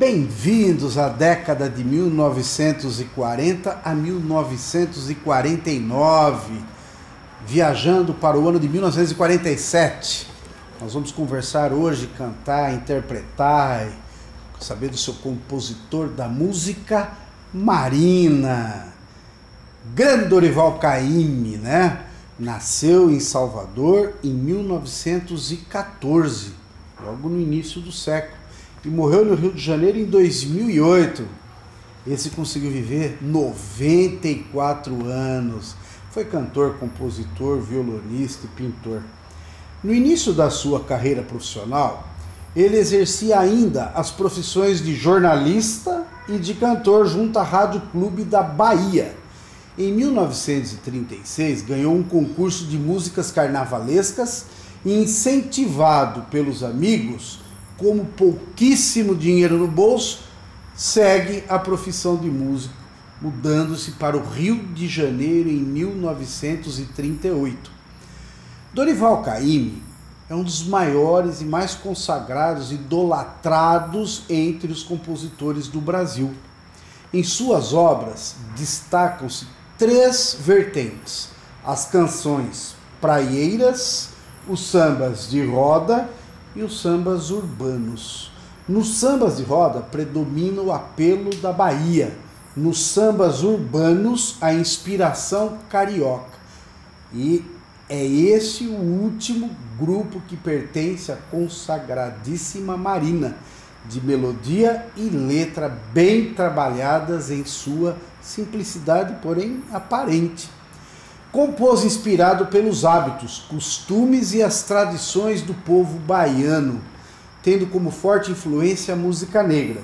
Bem-vindos à década de 1940 a 1949, viajando para o ano de 1947. Nós vamos conversar hoje, cantar, interpretar, saber do seu compositor da música, Marina. Grande Dorival Caymmi, né? Nasceu em Salvador em 1914, logo no início do século e morreu no Rio de Janeiro em 2008. Esse conseguiu viver 94 anos. Foi cantor, compositor, violonista e pintor. No início da sua carreira profissional, ele exercia ainda as profissões de jornalista e de cantor junto à Rádio Clube da Bahia. Em 1936, ganhou um concurso de músicas carnavalescas e, incentivado pelos amigos, como pouquíssimo dinheiro no bolso, segue a profissão de músico, mudando-se para o Rio de Janeiro em 1938. Dorival Caymmi é um dos maiores e mais consagrados idolatrados entre os compositores do Brasil. Em suas obras destacam-se três vertentes: as canções praieiras, os sambas de roda e os sambas urbanos. Nos sambas de roda predomina o apelo da Bahia, nos sambas urbanos a inspiração carioca. E é esse o último grupo que pertence à consagradíssima Marina, de melodia e letra bem trabalhadas em sua simplicidade, porém aparente compôs inspirado pelos hábitos, costumes e as tradições do povo baiano, tendo como forte influência a música negra.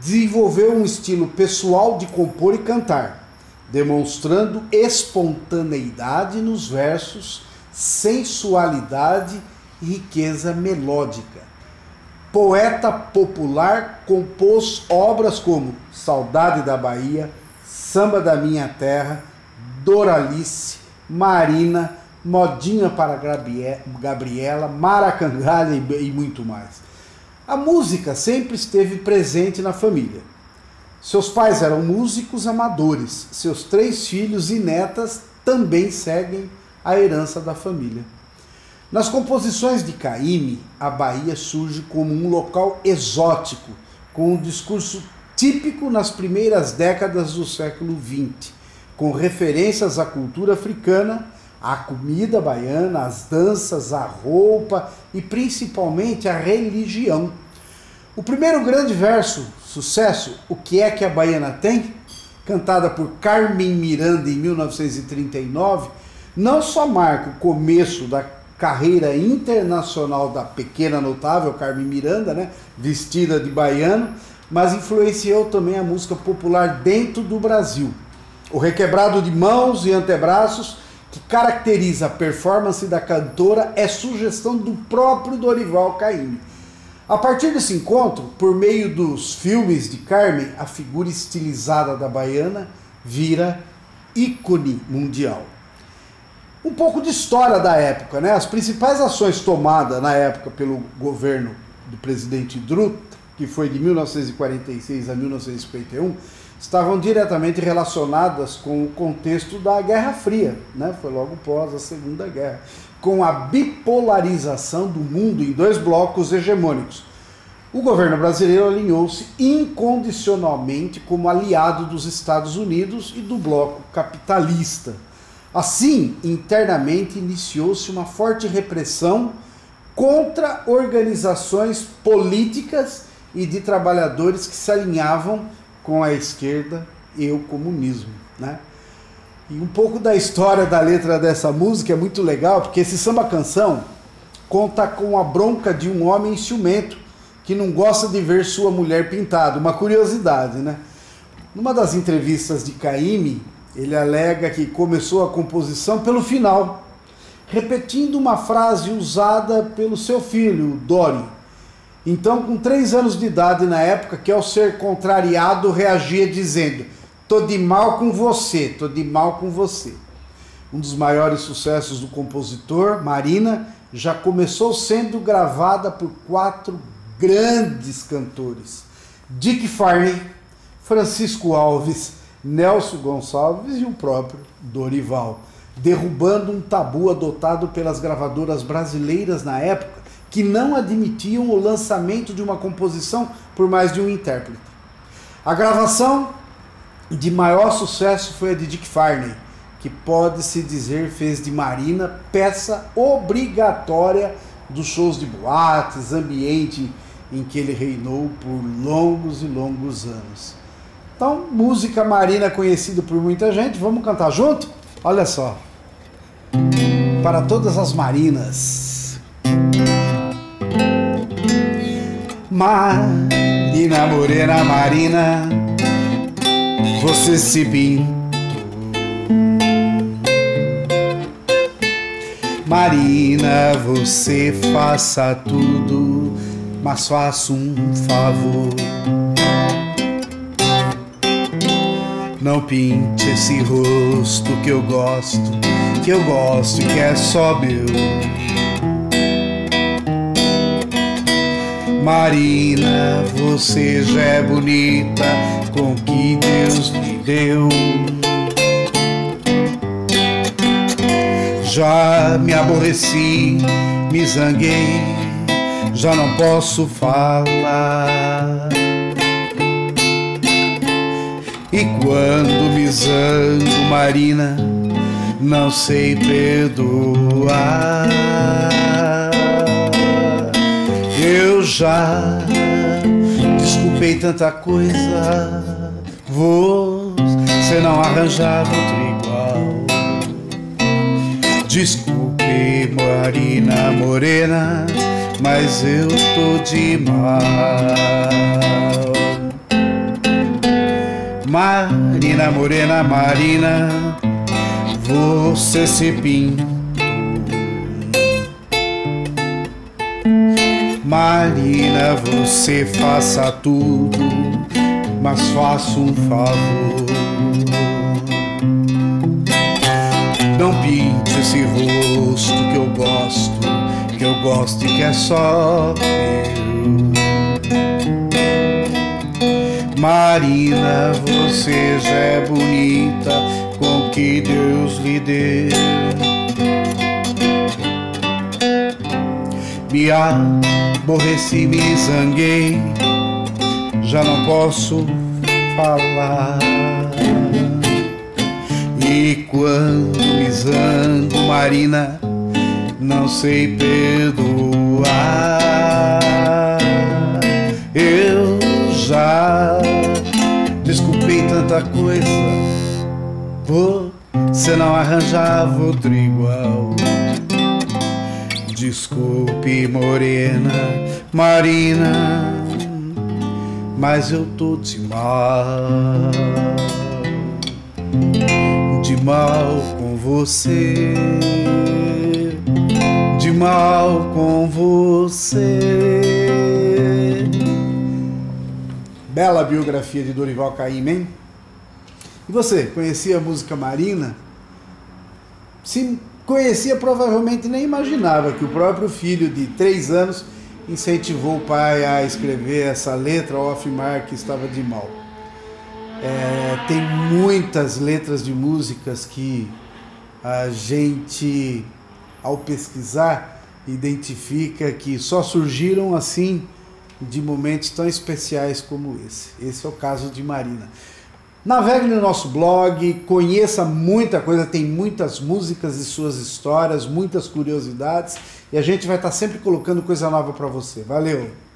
Desenvolveu um estilo pessoal de compor e cantar, demonstrando espontaneidade nos versos, sensualidade e riqueza melódica. Poeta popular, compôs obras como Saudade da Bahia, Samba da Minha Terra, Doralice, Marina, Modinha para Gabriela, Maracangalha e muito mais. A música sempre esteve presente na família. Seus pais eram músicos amadores, seus três filhos e netas também seguem a herança da família. Nas composições de Caíme, a Bahia surge como um local exótico, com um discurso típico nas primeiras décadas do século XX com referências à cultura africana, à comida baiana, às danças, à roupa e principalmente à religião. O primeiro grande verso, sucesso, O que é que a baiana tem? Cantada por Carmen Miranda em 1939, não só marca o começo da carreira internacional da pequena notável Carmen Miranda, né, vestida de baiano, mas influenciou também a música popular dentro do Brasil. O requebrado de mãos e antebraços que caracteriza a performance da cantora é sugestão do próprio Dorival Caymmi. A partir desse encontro, por meio dos filmes de Carmen, a figura estilizada da baiana vira ícone mundial. Um pouco de história da época, né? As principais ações tomadas na época pelo governo do presidente Druta, que foi de 1946 a 1951, estavam diretamente relacionadas com o contexto da Guerra Fria, né? foi logo pós a Segunda Guerra, com a bipolarização do mundo em dois blocos hegemônicos. O governo brasileiro alinhou-se incondicionalmente como aliado dos Estados Unidos e do bloco capitalista. Assim, internamente iniciou-se uma forte repressão contra organizações políticas e de trabalhadores que se alinhavam com a esquerda e o comunismo, né? E um pouco da história da letra dessa música é muito legal, porque esse samba canção conta com a bronca de um homem ciumento que não gosta de ver sua mulher pintada. Uma curiosidade, né? Numa das entrevistas de Caíme, ele alega que começou a composição pelo final, repetindo uma frase usada pelo seu filho, Dori, então, com três anos de idade na época, que ao ser contrariado reagia dizendo: tô de mal com você, tô de mal com você. Um dos maiores sucessos do compositor, Marina, já começou sendo gravada por quatro grandes cantores. Dick Farney, Francisco Alves, Nelson Gonçalves e o próprio Dorival, derrubando um tabu adotado pelas gravadoras brasileiras na época que não admitiam o lançamento de uma composição por mais de um intérprete. A gravação de maior sucesso foi a de Dick Farney, que pode-se dizer fez de Marina peça obrigatória dos shows de boates, ambiente em que ele reinou por longos e longos anos. Então, música marina conhecida por muita gente, vamos cantar junto? Olha só. Para todas as marinas. Marina Morena Marina, você se pintou. Marina, você faça tudo mas faço um favor. Não pinte esse rosto que eu gosto, que eu gosto e que é só meu. Marina, você já é bonita com que Deus me deu. Já me aborreci, me zanguei já não posso falar. E quando me zango, Marina, não sei perdoar. Já desculpei tanta coisa, você não arranjava outro igual. Desculpe, Marina Morena mas eu tô de mal. Marina, morena, Marina, você se pintou. Marina, você faça tudo, mas faça um favor. Não pinte esse rosto que eu gosto que eu gosto e que é só meu. Marina, você já é bonita com o que Deus lhe deu. Me aborreci, me zanguei, já não posso falar. E quando me zango, Marina, não sei perdoar. Eu já desculpei tanta coisa, você não arranjava outro igual. Desculpe, morena, Marina, mas eu tô de mal, de mal com você de mal com você. Bela biografia de Dorival Caymmi, hein? E você, conhecia a música Marina? Se conhecia, provavelmente nem imaginava que o próprio filho de três anos incentivou o pai a escrever essa letra ao afirmar que estava de mal. É, tem muitas letras de músicas que a gente ao pesquisar, identifica que só surgiram assim de momentos tão especiais como esse. Esse é o caso de Marina. Navegue no nosso blog, conheça muita coisa, tem muitas músicas e suas histórias, muitas curiosidades e a gente vai estar sempre colocando coisa nova para você. Valeu!